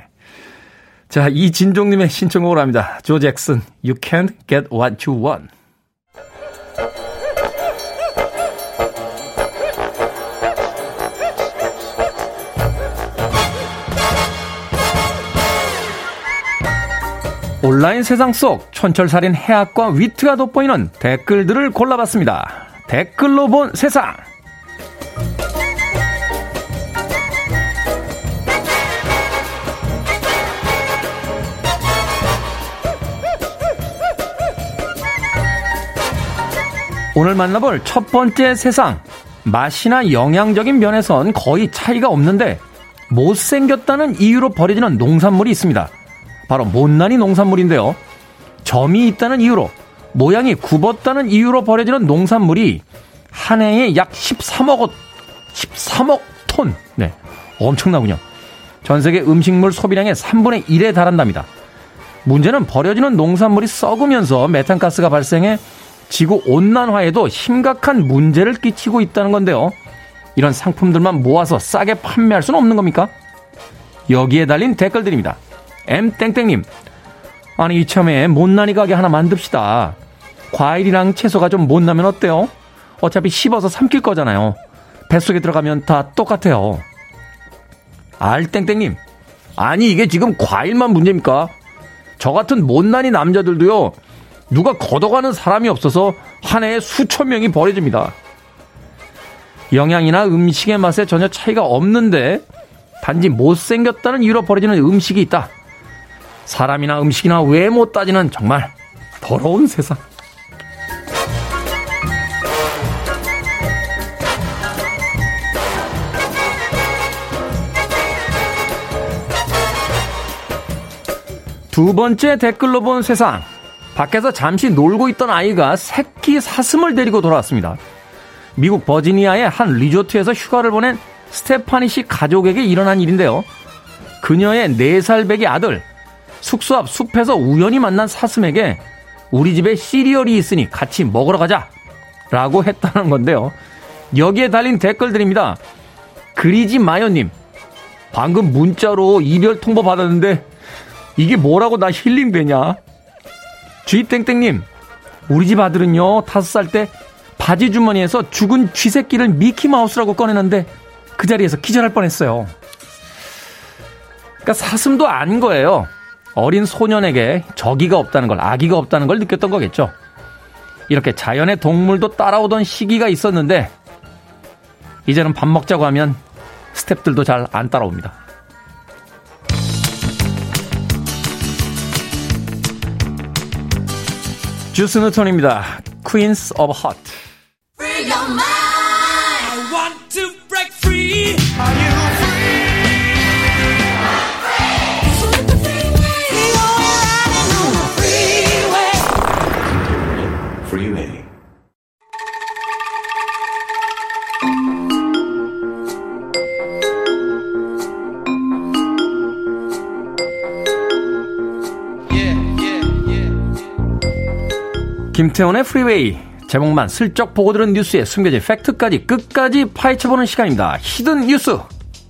자, 이진종님의 신청곡을 합니다. 조 잭슨, You Can't Get What You Want. 온라인 세상 속 촌철살인 해학과 위트가 돋보이는 댓글들을 골라봤습니다. 댓글로 본 세상. 오늘 만나볼 첫 번째 세상. 맛이나 영양적인 면에선 거의 차이가 없는데 못생겼다는 이유로 버려지는 농산물이 있습니다. 바로 못난이 농산물인데요. 점이 있다는 이유로 모양이 굽었다는 이유로 버려지는 농산물이 한 해에 약 13억 원, 13억 톤. 네. 엄청나군요. 전 세계 음식물 소비량의 3분의 1에 달한답니다. 문제는 버려지는 농산물이 썩으면서 메탄가스가 발생해 지구 온난화에도 심각한 문제를 끼치고 있다는 건데요. 이런 상품들만 모아서 싸게 판매할 수는 없는 겁니까? 여기에 달린 댓글들입니다. M땡땡님. 아니, 이참에 못난이 가게 하나 만듭시다. 과일이랑 채소가 좀 못 나면 어때요? 어차피 씹어서 삼킬 거잖아요. 뱃속에 들어가면 다 똑같아요. 알땡땡님. 아니, 이게 지금 과일만 문제입니까? 저 같은 못난이 남자들도요, 누가 걷어가는 사람이 없어서 한 해에 수천 명이 버려집니다. 영양이나 음식의 맛에 전혀 차이가 없는데, 단지 못생겼다는 이유로 버려지는 음식이 있다. 사람이나 음식이나 외모 따지는 정말 더러운 세상. 두 번째 댓글로 본 세상. 밖에서 잠시 놀고 있던 아이가 새끼 사슴을 데리고 돌아왔습니다. 미국 버지니아의 한 리조트에서 휴가를 보낸 스테파니 씨 가족에게 일어난 일인데요. 그녀의 4살 배기 아들, 숙소 앞 숲에서 우연히 만난 사슴에게 우리 집에 시리얼이 있으니 같이 먹으러 가자. 라고 했다는 건데요. 여기에 달린 댓글들입니다. 그리지 마요님. 방금 문자로 이별 통보 받았는데 이게 뭐라고 나 힐링되냐? 쥐땡땡님. 우리 집 아들은요, 다섯 살 때 바지 주머니에서 죽은 쥐새끼를 미키마우스라고 꺼내는데 그 자리에서 기절할 뻔했어요. 그러니까 사슴도 아닌 거예요. 어린 소년에게 적이가 없다는 걸, 아기가 없다는 걸 느꼈던 거겠죠. 이렇게 자연의 동물도 따라오던 시기가 있었는데, 이제는 밥 먹자고 하면 스탭들도 잘 안 따라옵니다. 주스 누턴입니다. Queens of Heart. 김태훈의 프리웨이 제목만 슬쩍 보고 들은 뉴스에 숨겨진 팩트까지 끝까지 파헤쳐보는 시간입니다. hidden 뉴스.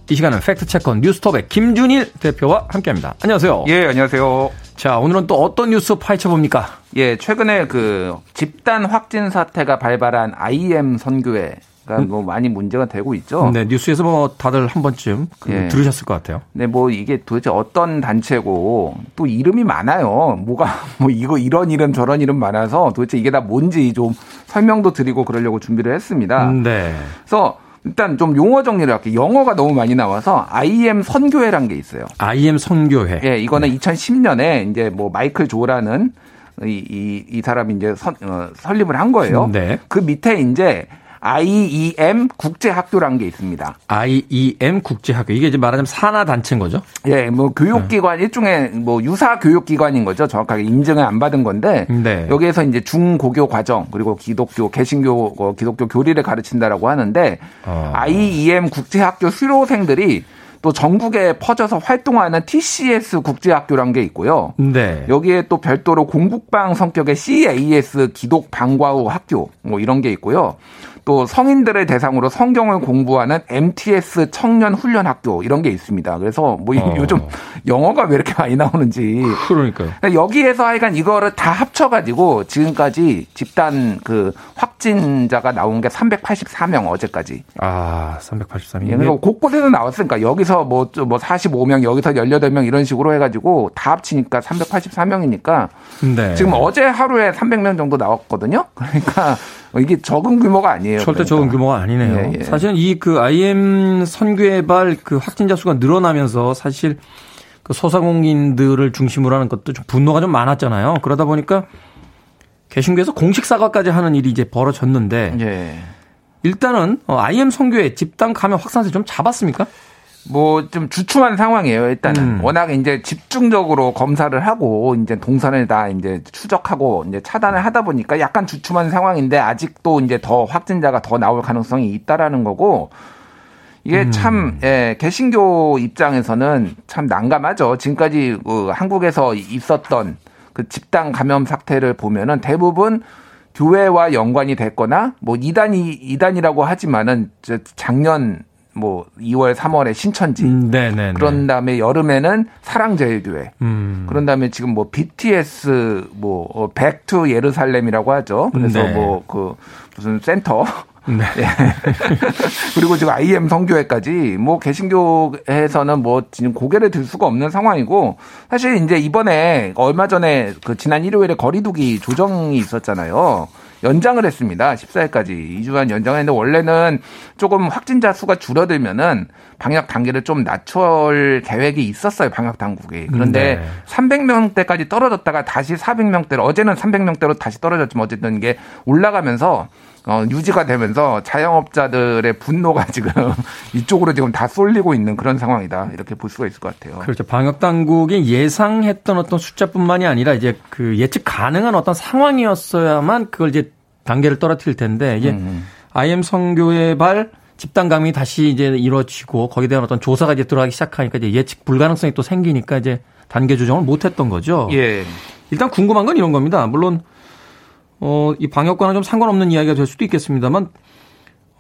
이 시간은 팩트체커 뉴스톱의 김준일 대표와 함께합니다. 안녕하세요. 예, 안녕하세요. 자, 오늘은 또 어떤 뉴스 파헤쳐 봅니까? 예, 최근에 그 집단 확진 사태가 발발한 IM 선교회 가 음. 뭐 많이 문제가 되고 있죠. 네, 뉴스에서 뭐 다들 한 번쯤 그 예. 들으셨을 것 같아요. 네, 뭐 이게 도대체 어떤 단체고 또 이름이 많아요. 뭐가 뭐 이거 이런 이름 저런 이름 많아서 도대체 이게 다 뭔지 좀 설명도 드리고 그러려고 준비를 했습니다. 음, 네. 그래서 일단 좀 용어 정리를 할게요. 영어가 너무 많이 나와서 IM 선교회란 게 있어요. IM 선교회. 예, 이거는 네. 2010년에 이제 뭐 마이클 조라는 이, 이, 이 사람이 이제 선, 어, 설립을 한 거예요. 네. 그 밑에 이제 IEM 국제학교라는 게 있습니다. IEM 국제학교. 이게 이제 말하자면 산하 단체인 거죠? 예, 뭐 교육기관 네. 일종의 뭐 유사 교육기관인 거죠. 정확하게 인증을 안 받은 건데 네. 여기에서 이제 중고교 과정 그리고 기독교 개신교 어, 기독교 교리를 가르친다라고 하는데 어. IEM 국제학교 수료생들이 또 전국에 퍼져서 활동하는 TCS 국제학교란 게 있고요. 네. 여기에 또 별도로 공부방 성격의 CAS 기독 방과후 학교 뭐 이런 게 있고요. 또 성인들을 대상으로 성경을 공부하는 MTS 청년 훈련 학교 이런 게 있습니다. 그래서 뭐 어. 요즘 영어가 왜 이렇게 많이 나오는지. 그러니까요. 여기에서 하여간 이거를 다 합쳐가지고 지금까지 집단 그 확진자가 나온 게 384명 어제까지. 아, 384명. 예, 그리고 곳곳에서 나왔으니까 여기서 뭐, 뭐 45명, 여기서 18명 이런 식으로 해가지고 다 합치니까 384명이니까. 네. 지금 어제 하루에 300명 정도 나왔거든요. 그러니까 이게 적은 규모가 아니에요. 절대 그러니까. 적은 규모가 아니네요. 예, 예. 사실은 이 그 IM 선교회발 그 확진자 수가 늘어나면서 사실 그 소상공인들을 중심으로 하는 것도 좀 분노가 좀 많았잖아요. 그러다 보니까 개신교에서 공식 사과까지 하는 일이 이제 벌어졌는데 예. 일단은 IM 어, 선교회 집단 감염 확산세 좀 잡았습니까? 뭐 좀 주춤한 상황이에요. 일단은 음. 워낙 이제 집중적으로 검사를 하고 이제 동선을 다 이제 추적하고 이제 차단을 하다 보니까 약간 주춤한 상황인데 아직도 이제 더 확진자가 더 나올 가능성이 있다라는 거고 이게 음. 참 예, 개신교 입장에서는 참 난감하죠. 지금까지 그 한국에서 있었던 그 집단 감염 사태를 보면은 대부분 교회와 연관이 됐거나 뭐 이단이 이단이라고 하지만은 작년 뭐 2월, 3월에 신천지. 음, 네네. 그런 다음에 여름에는 사랑제일교회. 음. 그런 다음에 지금 뭐 BTS 뭐 백투 어, 예루살렘이라고 하죠. 그래서 네. 뭐그 무슨 센터. 네. 예. 그리고 지금 IM 성교회까지 뭐 개신교에서는 뭐 지금 고개를 들 수가 없는 상황이고 사실 이제 이번에 얼마 전에 그 지난 일요일에 거리두기 조정이 있었잖아요. 연장을 했습니다. 14일까지 2주간 연장했는데 원래는 조금 확진자 수가 줄어들면은 방역 단계를 좀 낮출 계획이 있었어요. 방역 당국이. 그런데 네. 300명대까지 떨어졌다가 다시 400명대로 어제는 300명대로 다시 떨어졌지만 어쨌든 이게 올라가면서 어, 유지가 되면서 자영업자들의 분노가 지금 이쪽으로 지금 다 쏠리고 있는 그런 상황이다. 이렇게 볼 수가 있을 것 같아요. 그렇죠. 방역 당국이 예상했던 어떤 숫자뿐만이 아니라 이제 그 예측 가능한 어떤 상황이었어야만 그걸 이제 단계를 떨어뜨릴 텐데 이제 음. IM 성교회발 집단 감염이 다시 이제 이루어지고 거기에 대한 어떤 조사가 이제 들어가기 시작하니까 이제 예측 불가능성이 또 생기니까 이제 단계 조정을 못 했던 거죠. 예. 일단 궁금한 건 이런 겁니다. 물론 어, 이 방역과는 좀 상관없는 이야기가 될 수도 있겠습니다만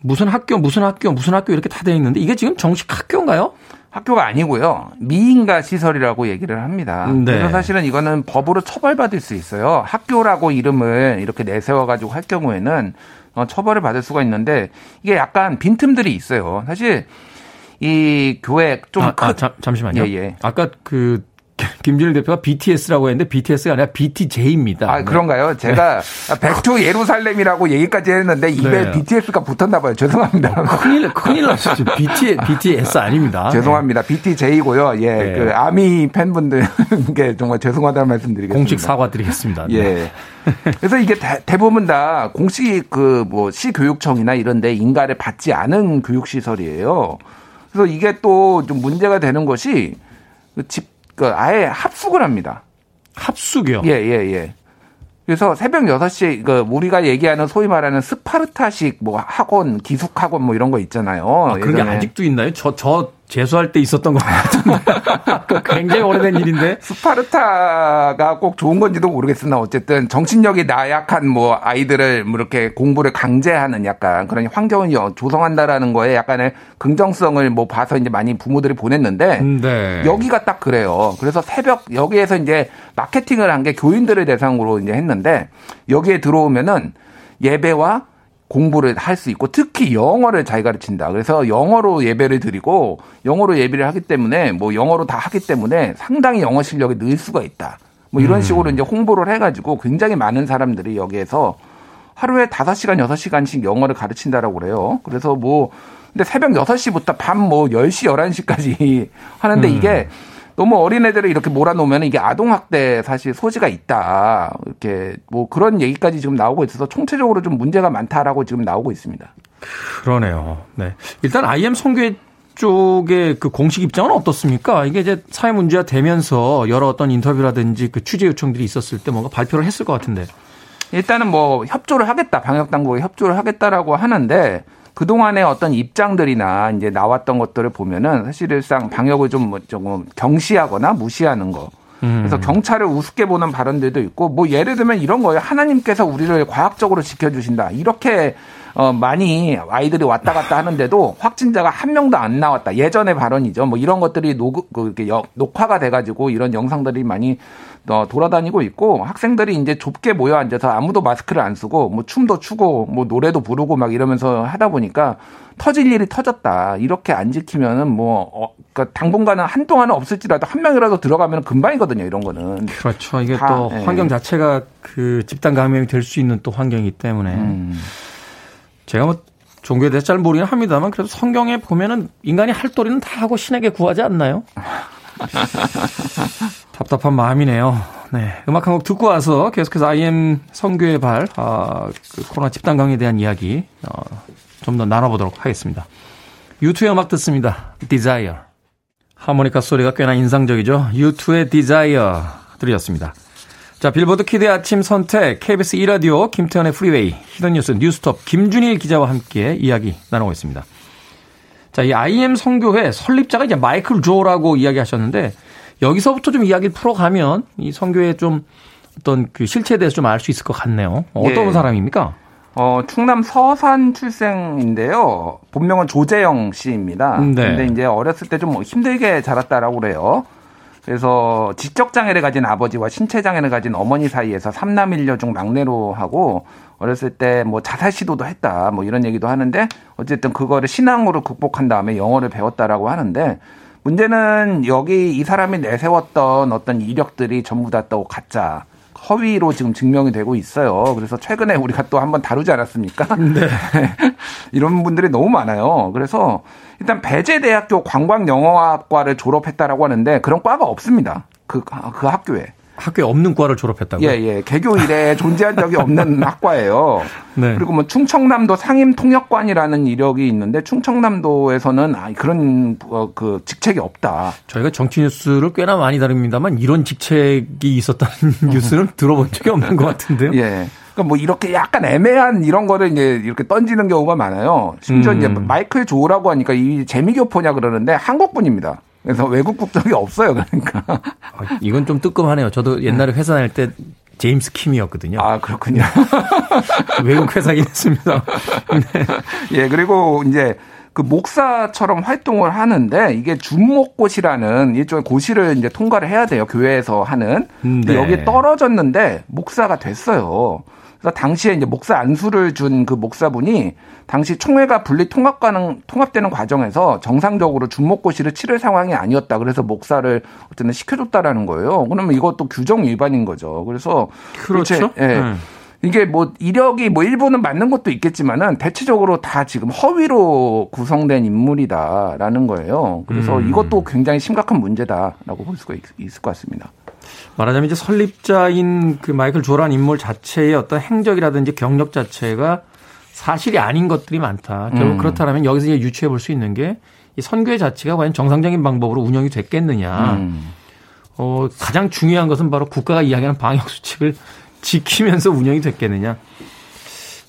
무슨 학교, 무슨 학교, 무슨 학교 이렇게 다 되어 있는데 이게 지금 정식 학교인가요? 학교가 아니고요. 미인가 시설이라고 얘기를 합니다. 네. 그래서 사실은 이거는 법으로 처벌받을 수 있어요. 학교라고 이름을 이렇게 내세워가지고 할 경우에는 어, 처벌을 받을 수가 있는데 이게 약간 빈틈들이 있어요. 사실 이 교회 좀 아, 아, 잠시만요. 예, 예. 아까 그 김준일 대표가 BTS라고 했는데 BTS가 아니라 BTJ입니다. 아, 그런가요? 제가 Back to 예루살렘이라고 얘기까지 했는데 입에 네. BTS가 붙었나 봐요. 죄송합니다. 큰일 큰일 났었죠. BT BTS 아닙니다. 죄송합니다. 네. BTJ고요. 예. 네. 그 아미 팬분들께 정말 죄송하다는 말씀 드리겠습니다. 공식 사과드리겠습니다. 예. 네. 그래서 이게 대, 부분 다 공식 그 뭐 시교육청이나 이런 데 인가를 받지 않은 교육 시설이에요. 그래서 이게 또 좀 문제가 되는 것이 집 그 아예 합숙을 합니다. 합숙이요? 예, 예, 예. 그래서 새벽 6시에 그 우리가 얘기하는 소위 말하는 스파르타식 뭐 학원, 기숙 학원 뭐 이런 거 있잖아요. 아, 그런 게 아직도 있나요? 저 저 재수할 때 있었던 것 같은데. 굉장히 오래된 일인데. 스파르타가 꼭 좋은 건지도 모르겠으나 어쨌든 정신력이 나약한 뭐 아이들을 뭐 이렇게 공부를 강제하는 약간 그런 환경을 조성한다라는 거에 약간의 긍정성을 뭐 봐서 이제 많이 부모들이 보냈는데 네. 여기가 딱 그래요. 그래서 새벽 여기에서 이제 마케팅을 한 게 교인들을 대상으로 이제 했는데 여기에 들어오면은 예배와 공부를 할 수 있고 특히 영어를 잘 가르친다. 그래서 영어로 예배를 드리고 영어로 예배를 하기 때문에 뭐 영어로 다 하기 때문에 상당히 영어 실력이 늘 수가 있다. 뭐 이런 음. 식으로 이제 홍보를 해가지고 굉장히 많은 사람들이 여기에서 하루에 5시간, 6시간씩 영어를 가르친다라고 그래요. 그래서 뭐 근데 새벽 6시부터 밤뭐 10시, 11시까지 하는데 음. 이게 너무 어린애들을 이렇게 몰아놓으면 이게 아동학대 사실 소지가 있다. 이렇게 뭐 그런 얘기까지 지금 나오고 있어서 총체적으로 좀 문제가 많다라고 지금 나오고 있습니다. 그러네요. 네. 일단 IM 성교회 쪽의 그 공식 입장은 어떻습니까? 이게 이제 사회 문제가 되면서 여러 어떤 인터뷰라든지 그 취재 요청들이 있었을 때 뭔가 발표를 했을 것 같은데. 일단은 뭐 협조를 하겠다. 방역 당국에 협조를 하겠다라고 하는데 그동안의 어떤 입장들이나 이제 나왔던 것들을 보면은 사실상 방역을 좀뭐 조금 경시하거나 무시하는 거. 그래서 음. 경찰을 우습게 보는 발언들도 있고 뭐 예를 들면 이런 거예요. 하나님께서 우리를 과학적으로 지켜주신다. 이렇게 어 많이 아이들이 왔다 갔다 하는데도 확진자가 한 명도 안 나왔다. 예전의 발언이죠. 뭐 이런 것들이 녹, 그 녹화가 돼가지고 이런 영상들이 많이 어, 돌아다니고 있고 학생들이 이제 좁게 모여 앉아서 아무도 마스크를 안 쓰고 뭐 춤도 추고 뭐 노래도 부르고 막 이러면서 하다 보니까 터질 일이 터졌다. 이렇게 안 지키면은 뭐 어, 그러니까 당분간은 한동안은 없을지라도 한 명이라도 들어가면 금방이거든요. 이런 거는. 그렇죠. 이게 다, 또 네. 환경 자체가 그 집단 감염이 될 수 있는 또 환경이기 때문에 음. 제가 뭐 종교에 대해서 잘 모르긴 합니다만 그래도 성경에 보면은 인간이 할 도리는 다 하고 신에게 구하지 않나요? 답답한 마음이네요. 네. 음악 한 곡 듣고 와서 계속해서 IM 성교의 발, 아, 그 코로나 집단 감염에 대한 이야기, 어, 좀 더 나눠보도록 하겠습니다. U2의 음악 듣습니다. Desire. 하모니카 소리가 꽤나 인상적이죠. U2의 Desire 들으셨습니다. 자, 빌보드 kid의 아침 선택, KBS 2라디오, 김태훈의 프리웨이, hidden 뉴스 뉴스톱, 김준일 기자와 함께 이야기 나누고 있습니다. 자, 이 IM 선교회 설립자가 이제 마이클 조라고 이야기 하셨는데, 여기서부터 좀 이야기를 풀어가면 이 선교회 좀 어떤 그 실체에 대해서 좀 알 수 있을 것 같네요. 어떤 예. 사람입니까? 어, 충남 서산 출생인데요. 본명은 조재영 씨입니다. 네. 근데 이제 어렸을 때 좀 힘들게 자랐다라고 그래요. 그래서 지적 장애를 가진 아버지와 신체 장애를 가진 어머니 사이에서 삼남 일녀 중 막내로 하고 어렸을 때 뭐 자살 시도도 했다. 뭐 이런 얘기도 하는데 어쨌든 그거를 신앙으로 극복한 다음에 영어를 배웠다라고 하는데 문제는 여기 이 사람이 내세웠던 어떤 이력들이 전부 다 또 가짜. 허위로 지금 증명이 되고 있어요. 그래서 최근에 우리가 또 한번 다루지 않았습니까? 네. 이런 분들이 너무 많아요. 그래서 일단 배재대학교 관광영어학과를 졸업했다라고 하는데 그런 과가 없습니다. 그, 그 학교에. 학교에 없는 과를 졸업했다고요? 예, 예. 개교 이래 존재한 적이 없는 학과예요. 네. 그리고 뭐 충청남도 상임통역관이라는 이력이 있는데 충청남도에서는 아, 그런 어, 그 직책이 없다. 저희가 정치 뉴스를 꽤나 많이 다룹니다만 이런 직책이 있었다는 뉴스는 들어본 적이 없는 것 같은데요. 예. 그러니까 뭐 이렇게 약간 애매한 이런 거를 이제 이렇게 던지는 경우가 많아요. 심지어 음. 이제 마이클 조라고 하니까 이 재미교포냐 그러는데 한국분입니다. 그래서 외국 국적이 없어요. 그러니까. 아, 이건 좀 뜨끔하네요. 저도 옛날에 회사 다닐 때 제임스 킴이었거든요. 아, 그렇군요. 외국 회사긴 했습니다. 네. 예, 그리고 이제 그 목사처럼 활동을 하는데 이게 준목고시라는 일종의 고시를 이제 통과를 해야 돼요. 교회에서 하는. 근데 네. 여기 떨어졌는데 목사가 됐어요. 그래서 당시에 이제 목사 안수를 준 그 목사분이 당시 총회가 분리 통합가는 통합되는 과정에서 정상적으로 준목고시를 치를 상황이 아니었다. 그래서 목사를 어쨌든 시켜줬다라는 거예요. 그러면 이것도 규정 위반인 거죠. 그래서 그렇죠. 예. 네. 이게 뭐 이력이 뭐 일부는 맞는 것도 있겠지만은 대체적으로 다 지금 허위로 구성된 인물이다라는 거예요. 그래서 음. 이것도 굉장히 심각한 문제다라고 볼 수가 있 을 것 같습니다. 말하자면 이제 설립자인 그 마이클 조란 인물 자체의 어떤 행적이라든지 경력 자체가 사실이 아닌 것들이 많다. 결국 음. 그렇다면 여기서 이제 유추해 볼 수 있는 게 이 선교의 자체가 과연 정상적인 방법으로 운영이 됐겠느냐. 음. 어, 가장 중요한 것은 바로 국가가 이야기하는 방역 수칙을 지키면서 운영이 됐겠느냐.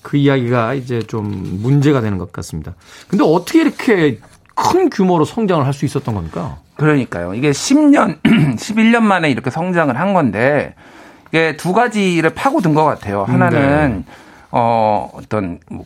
그 이야기가 이제 좀 문제가 되는 것 같습니다. 근데 어떻게 이렇게 큰 규모로 성장을 할 수 있었던 겁니까? 그러니까요. 이게 10년, 11년 만에 이렇게 성장을 한 건데 이게 두 가지를 파고든 것 같아요. 하나는 네. 어 어떤 뭐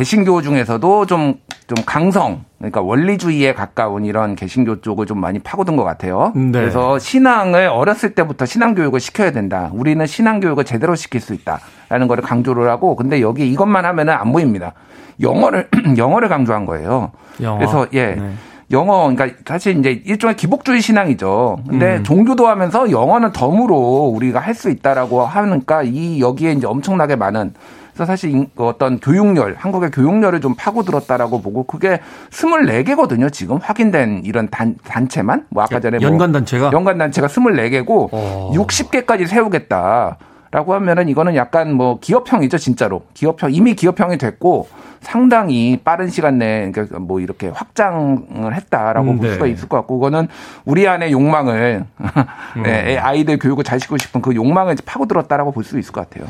개신교 중에서도 좀, 좀 강성, 그러니까 원리주의에 가까운 이런 개신교 쪽을 좀 많이 파고든 것 같아요. 네. 그래서 신앙을 어렸을 때부터 신앙교육을 시켜야 된다. 우리는 신앙교육을 제대로 시킬 수 있다 라는 거를 강조를 하고, 근데 여기 이것만 하면은 안 보입니다. 영어를, 영어를 강조한 거예요. 영어. 그래서, 예. 네. 영어, 그러니까 사실 이제 일종의 기복주의 신앙이죠. 근데 음. 종교도 하면서 영어는 덤으로 우리가 할 수 있다라고 하니까 이 여기에 이제 엄청나게 많은 그래서 사실 그 어떤 교육열, 한국의 교육열을 좀 파고들었다라고 보고 그게 24개거든요. 지금 확인된 이런 단, 단체만. 뭐 아까 전에 뭐 연관 단체가 연관 단체가 24개고 오. 60개까지 세우겠다. 라고 하면은 이거는 약간 뭐 기업형이죠, 진짜로. 기업형, 이미 기업형이 됐고 상당히 빠른 시간 내에 그러니까 뭐 이렇게 확장을 했다라고 음, 볼 수가 네. 있을 것 같고 그거는 우리 안의 욕망을 네, 음. 아이들 교육을 잘 시키고 싶은 그 욕망을 파고들었다라고 볼 수 있을 것 같아요.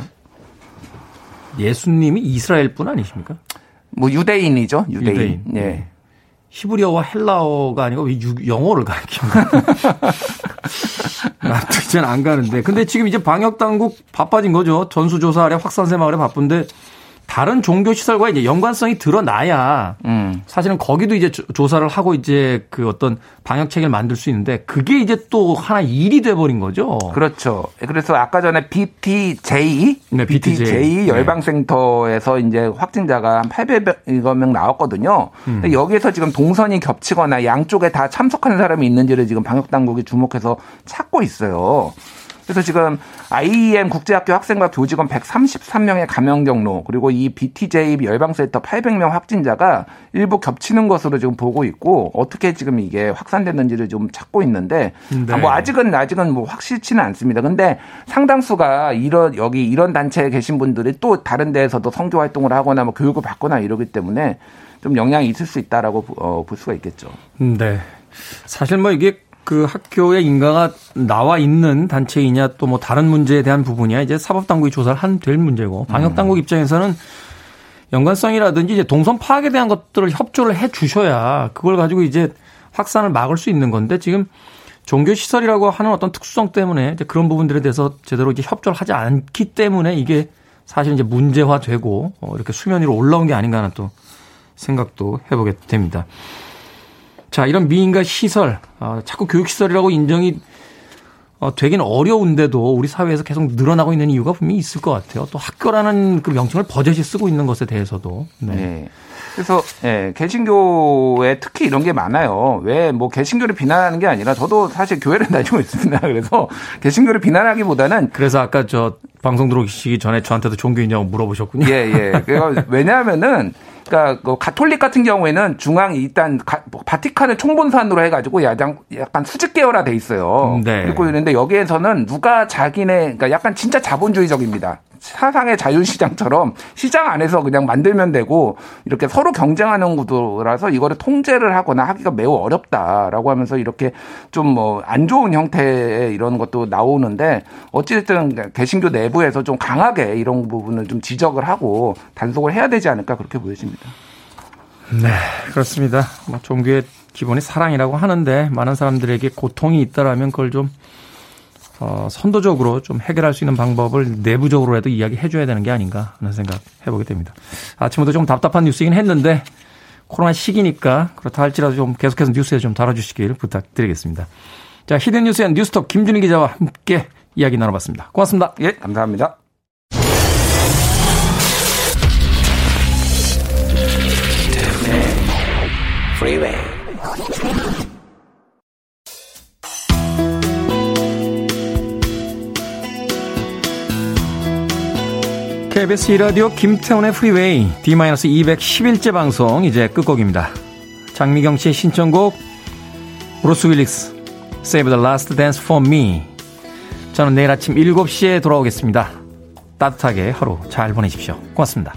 예수님이 이스라엘 분 아니십니까? 뭐 유대인이죠. 유대인. 유대인. 예. 히브리어와 헬라어가 아니고 왜 영어를 가르칩니까? 나도 이제는 안 가는데. 근데 지금 이제 방역 당국 바빠진 거죠. 전수조사 아래 확산세 마을에 바쁜데 다른 종교 시설과 이제 연관성이 드러나야 음. 사실은 거기도 이제 조사를 하고 이제 그 어떤 방역 체계를 만들 수 있는데 그게 이제 또 하나 일이 돼 버린 거죠. 그렇죠. 그래서 아까 전에 BTJ 네, BTJ, BTJ 열방센터에서 네. 이제 확진자가 한 800여 명 나왔거든요. 음. 여기에서 지금 동선이 겹치거나 양쪽에 다 참석하는 사람이 있는지를 지금 방역 당국이 주목해서 찾고 있어요. 그래서 지금 IEM 국제학교 학생과 교직원 133명의 감염 경로 그리고 이 BTJ 열방센터 800명 확진자가 일부 겹치는 것으로 지금 보고 있고 어떻게 지금 이게 확산됐는지를 좀 찾고 있는데 네. 뭐 아직은 아직은 뭐 확실치는 않습니다. 근데 상당수가 이런 여기 이런 단체에 계신 분들이 또 다른 데에서도 성교 활동을 하거나 뭐 교육을 받거나 이러기 때문에 좀 영향이 있을 수 있다라고 어, 볼 수가 있겠죠. 네. 사실 뭐 이게 그 학교에 인가가 나와 있는 단체이냐 또 뭐 다른 문제에 대한 부분이야 이제 사법당국이 조사를 한 될 문제고 방역당국 음. 입장에서는 연관성이라든지 이제 동선 파악에 대한 것들을 협조를 해 주셔야 그걸 가지고 이제 확산을 막을 수 있는 건데 지금 종교 시설이라고 하는 어떤 특수성 때문에 이제 그런 부분들에 대해서 제대로 이제 협조를 하지 않기 때문에 이게 사실 이제 문제화되고 어 이렇게 수면 위로 올라온 게 아닌가 하는 또 생각도 해보게 됩니다. 자, 이런 미인가 시설, 어, 자꾸 교육시설이라고 인정이 어, 되긴 어려운데도 우리 사회에서 계속 늘어나고 있는 이유가 분명히 있을 것 같아요. 또 학교라는 그 명칭을 버젓이 쓰고 있는 것에 대해서도. 네. 네. 그래서 예, 개신교에 특히 이런 게 많아요. 왜 뭐 개신교를 비난하는 게 아니라 저도 사실 교회를 다니고 있습니다. 그래서 개신교를 비난하기보다는 그래서 아까 저 방송 들어오시기 전에 저한테도 종교인냐고 물어보셨군요. 예, 예. 그러니까 왜냐하면은 그러니까 그 가톨릭 같은 경우에는 중앙이 일단 가, 뭐 바티칸을 총본산으로 해가지고 야장 약간 수직 계열화 돼 있어요. 네. 그리고 이런데 여기에서는 누가 자기네 그러니까 약간 진짜 자본주의적입니다. 사상의 자유시장처럼 시장 안에서 그냥 만들면 되고 이렇게 서로 경쟁하는 구도라서 이거를 통제를 하거나 하기가 매우 어렵다라고 하면서 이렇게 좀 뭐 안 좋은 형태의 이런 것도 나오는데 어찌됐든 개신교 내부에서 좀 강하게 이런 부분을 좀 지적을 하고 단속을 해야 되지 않을까 그렇게 보여집니다. 네, 그렇습니다. 뭐 종교의 기본이 사랑이라고 하는데 많은 사람들에게 고통이 있다라면 그걸 좀 어, 선도적으로 좀 해결할 수 있는 방법을 내부적으로라도 이야기해 줘야 되는 게 아닌가 하는 생각 해보게 됩니다. 아침부터 좀 답답한 뉴스이긴 했는데 코로나 시기니까 그렇다 할지라도 좀 계속해서 뉴스에 좀 다뤄주시길 부탁드리겠습니다. 자, 히든 뉴스의 뉴스톱 김준일 기자와 함께 이야기 나눠봤습니다. 고맙습니다. 예, 감사합니다. KBS 2라디오 김태훈의 프리웨이 D-211째 방송 이제 끝곡입니다. 장미경 씨의 신청곡 브루스 윌리스 Save the Last Dance for Me 저는 내일 아침 7시에 돌아오겠습니다. 따뜻하게 하루 잘 보내십시오. 고맙습니다.